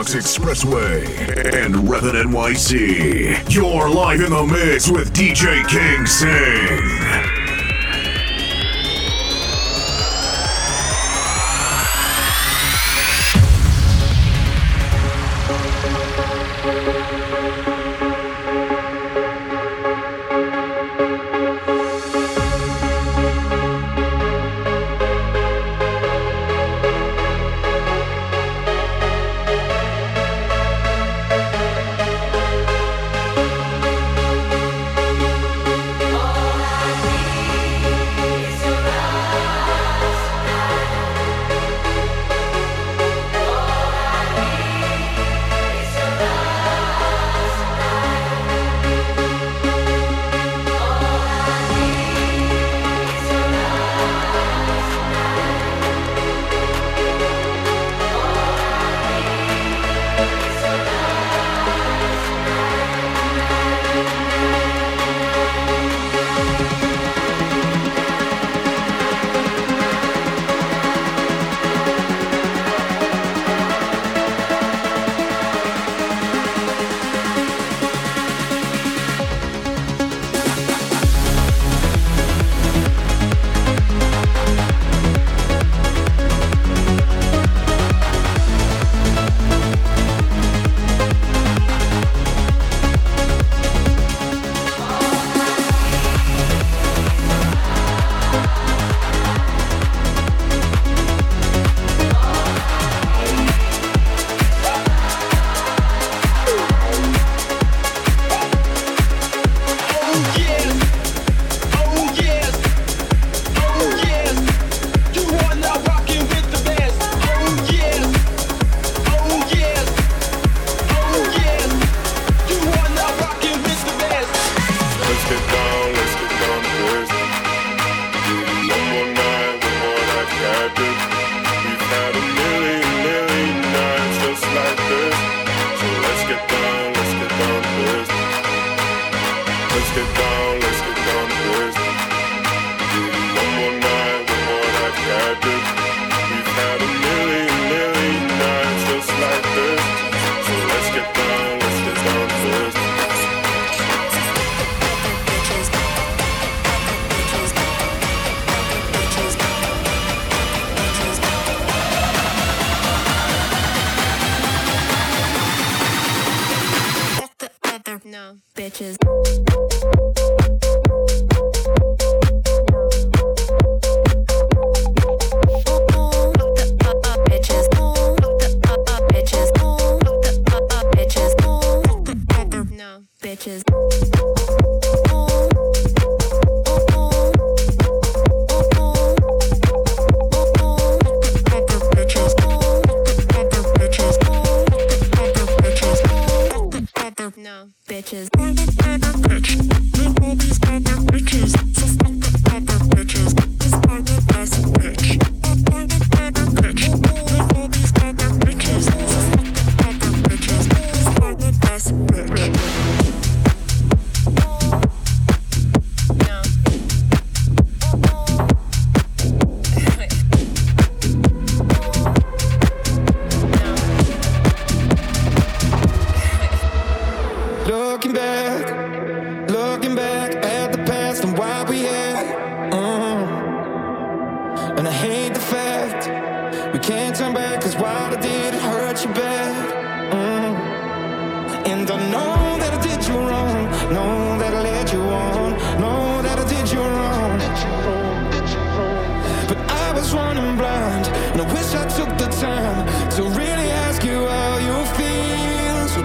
Bronx Expressway and Revan NYC. You're live in the mix with DJ King Sing.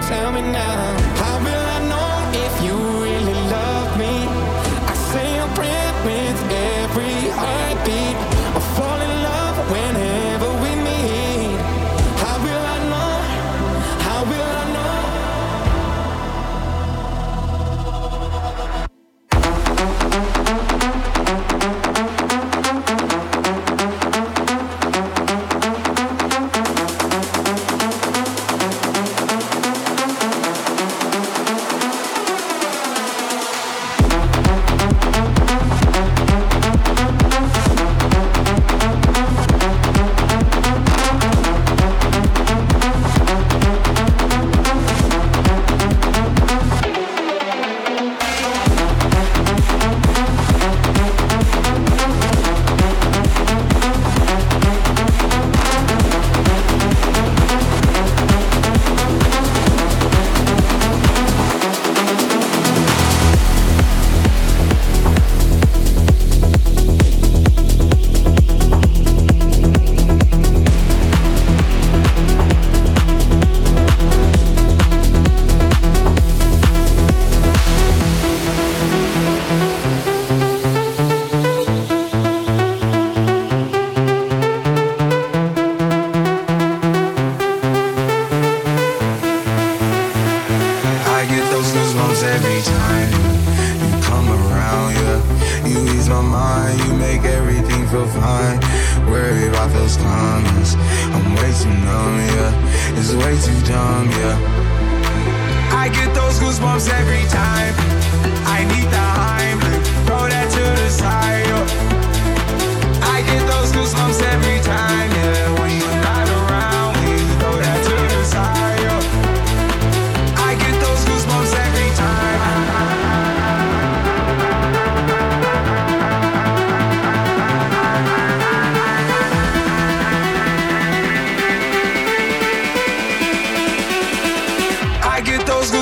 Tell me now.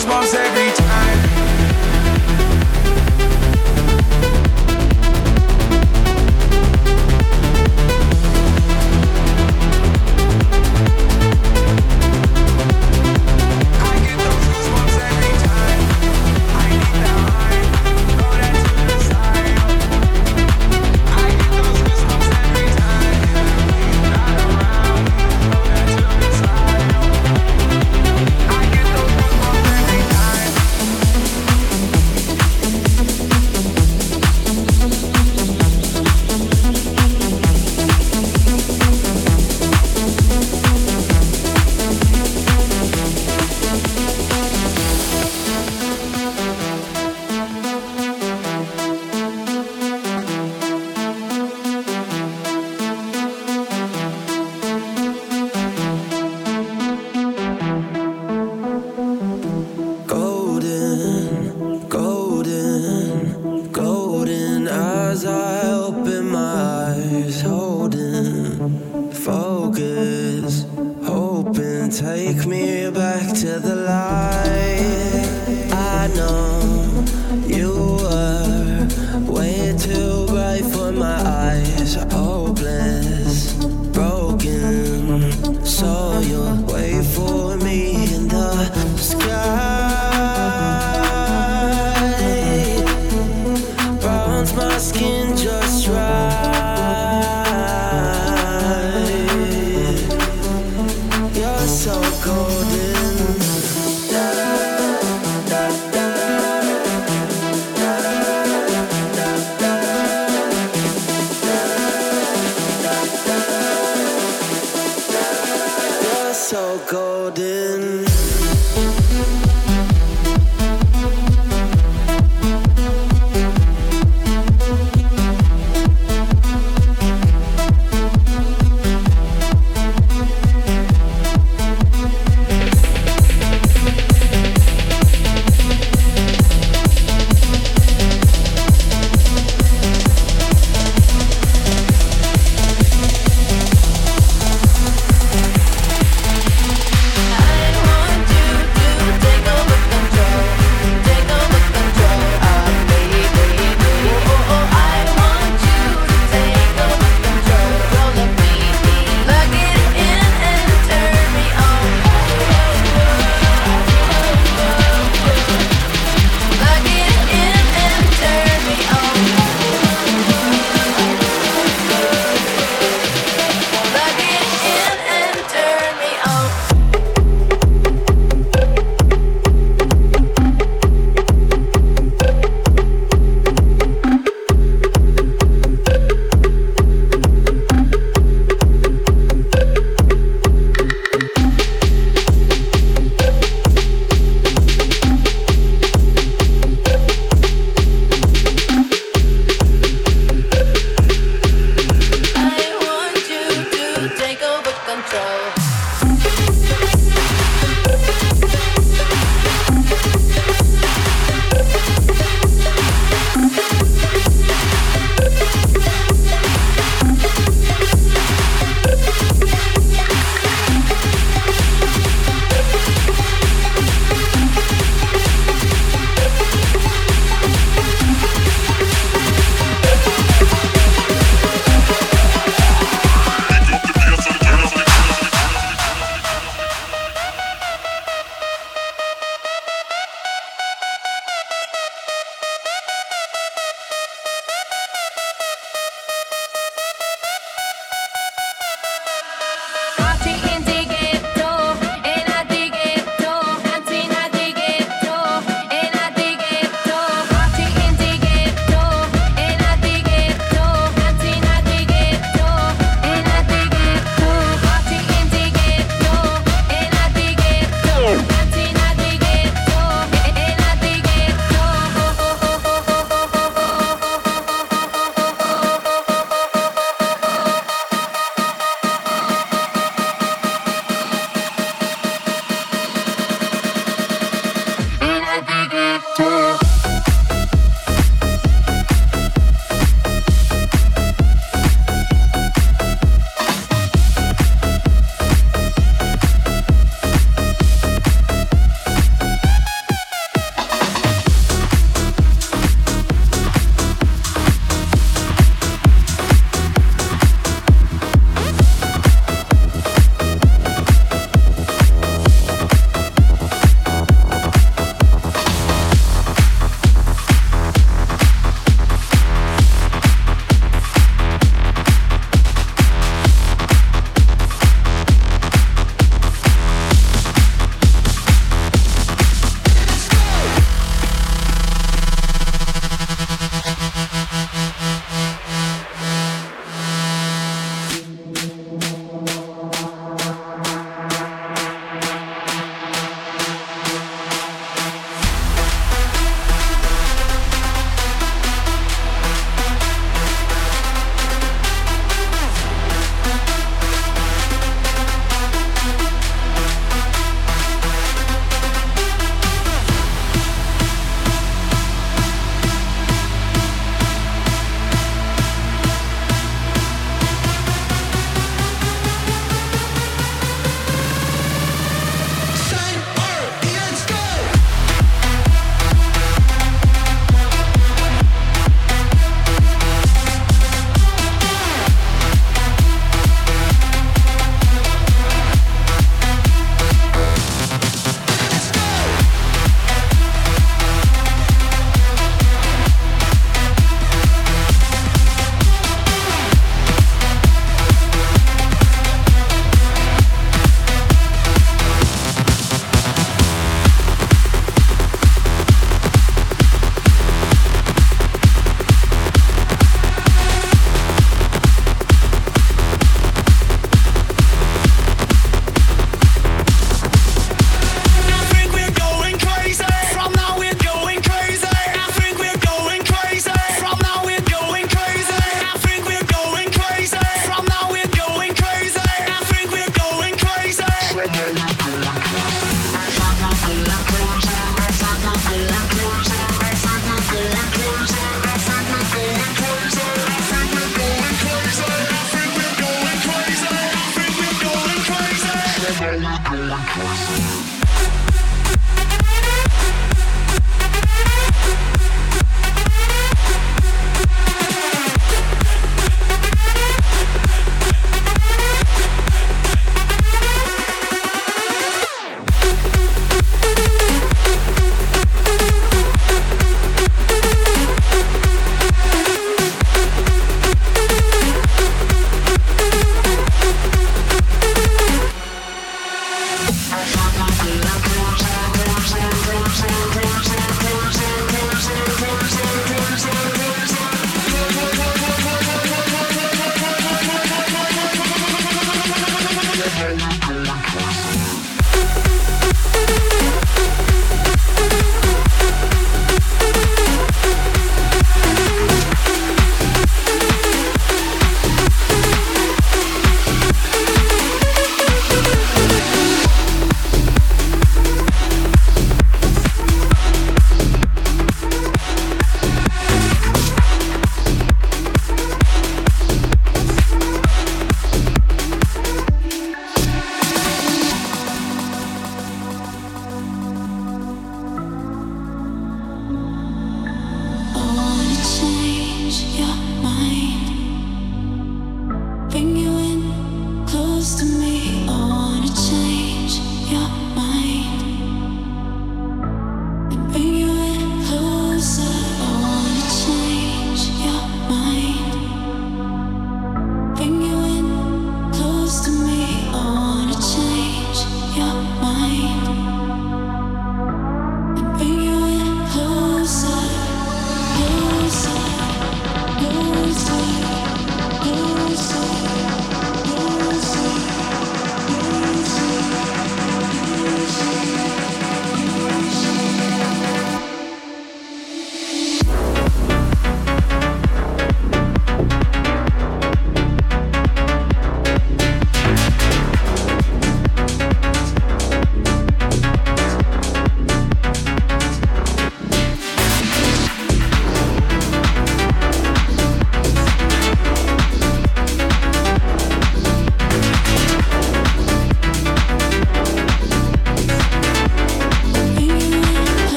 goosebumps I open my eyes, holding focus, hoping take me back to the light.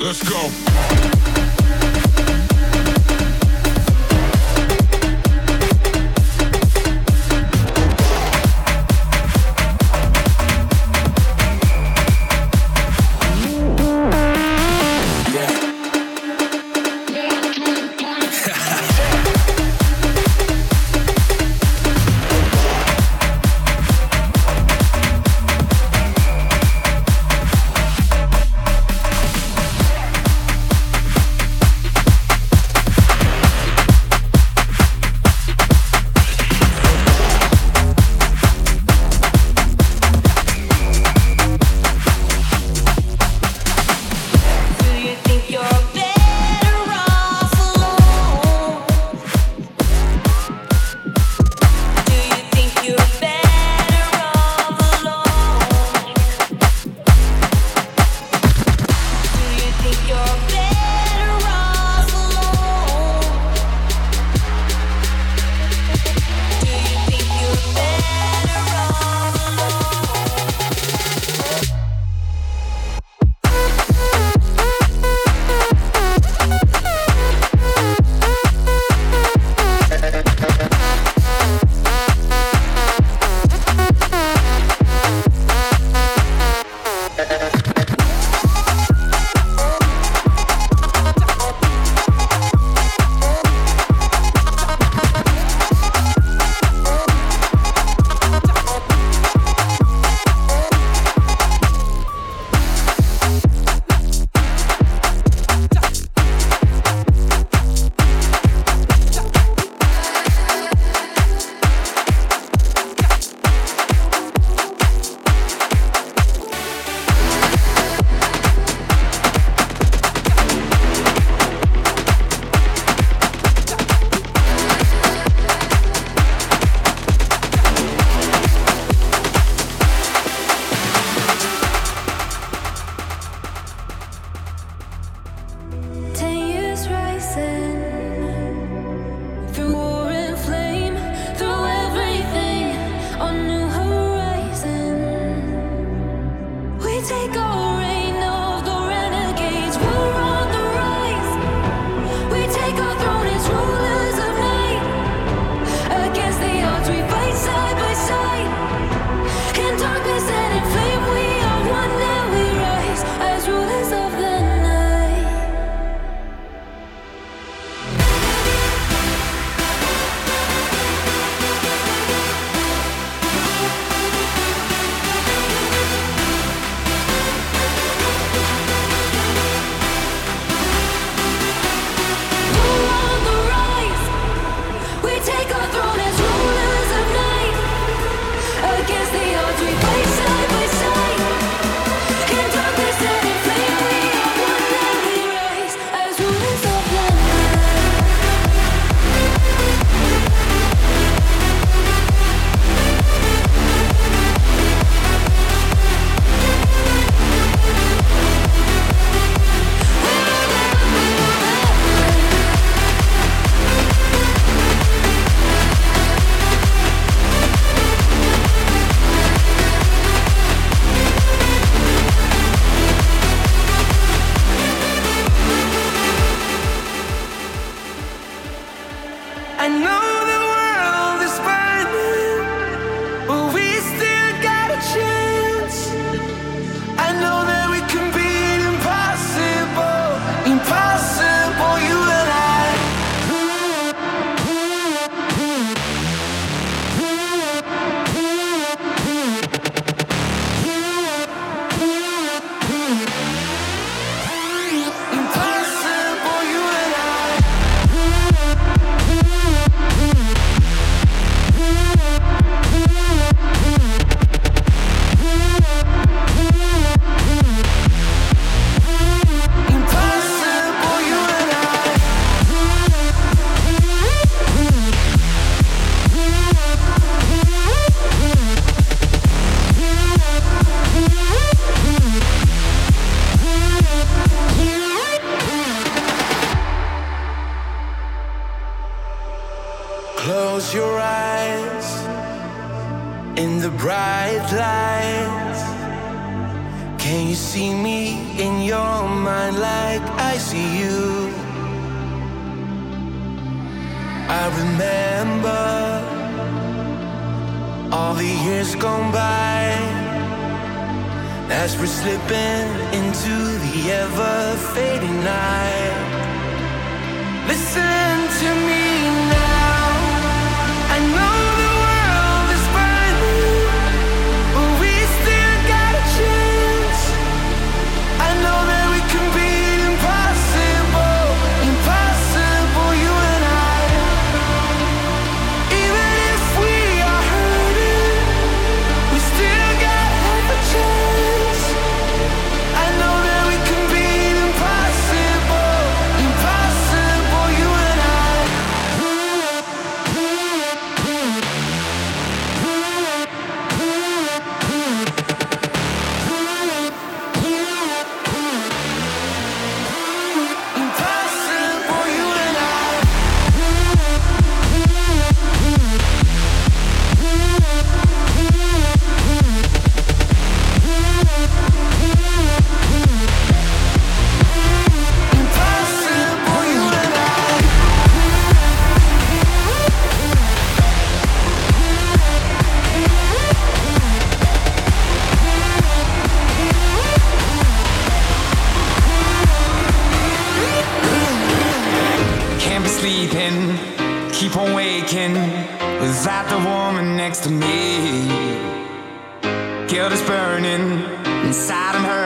Let's go.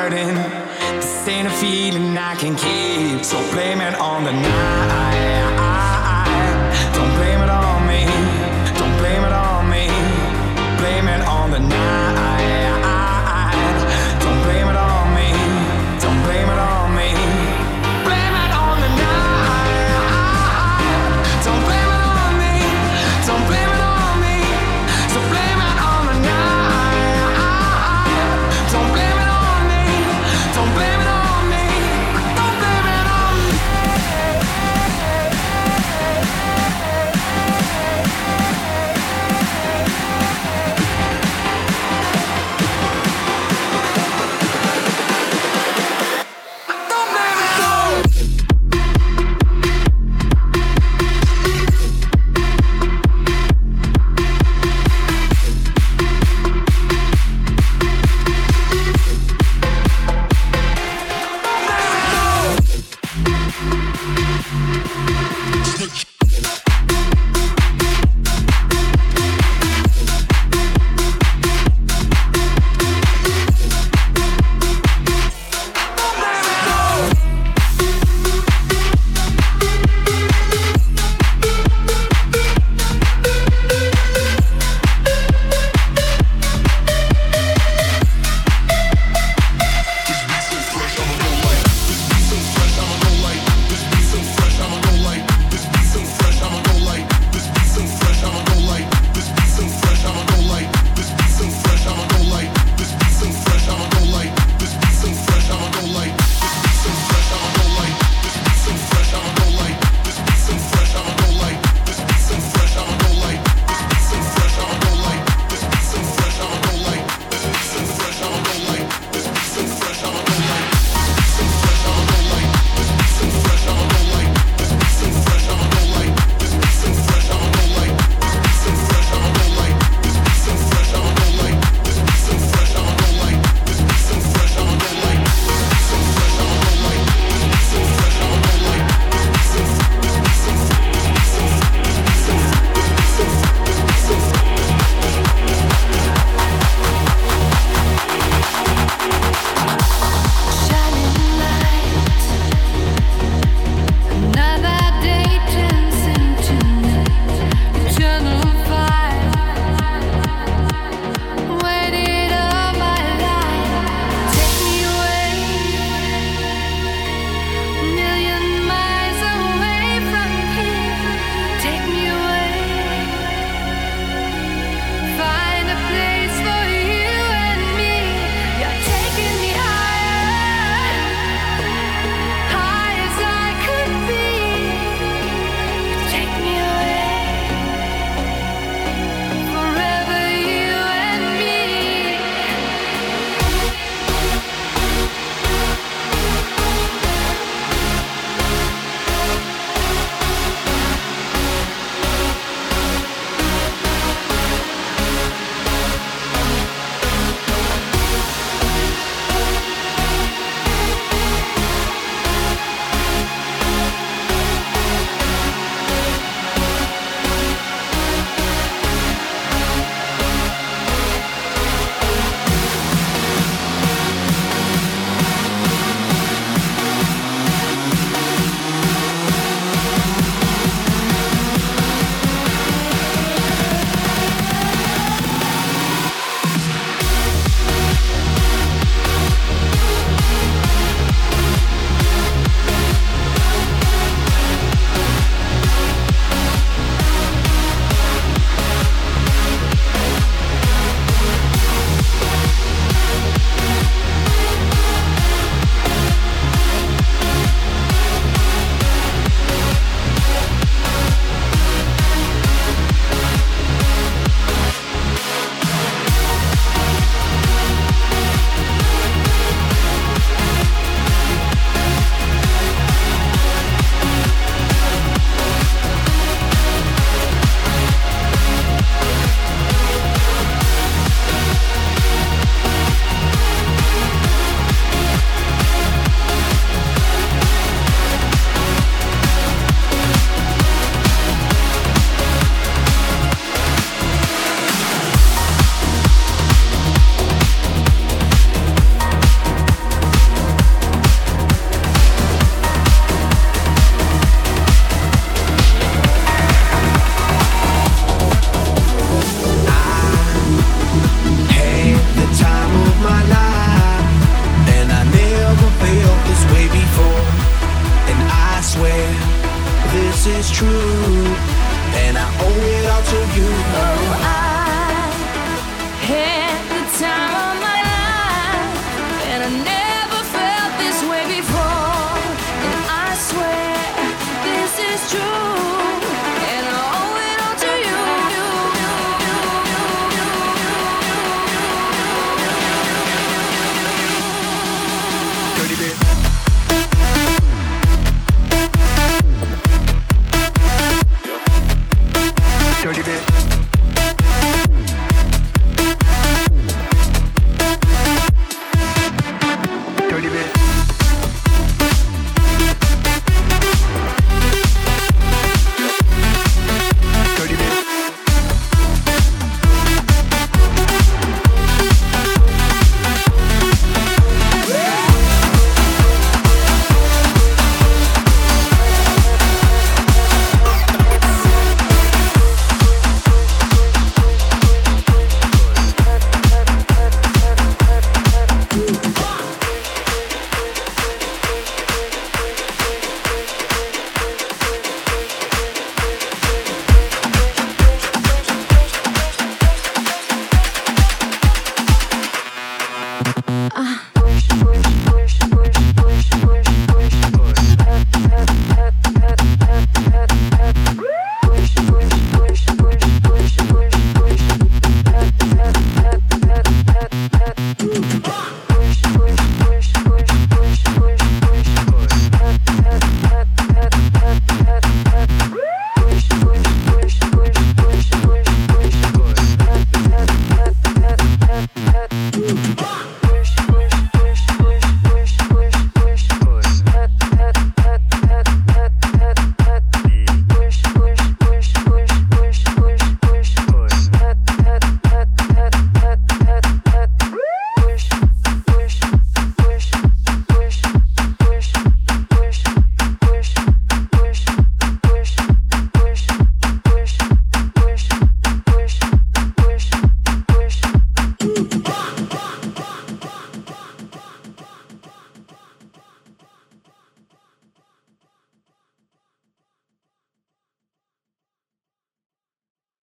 hurting. This ain't a feeling I can keep, so blame it on the night.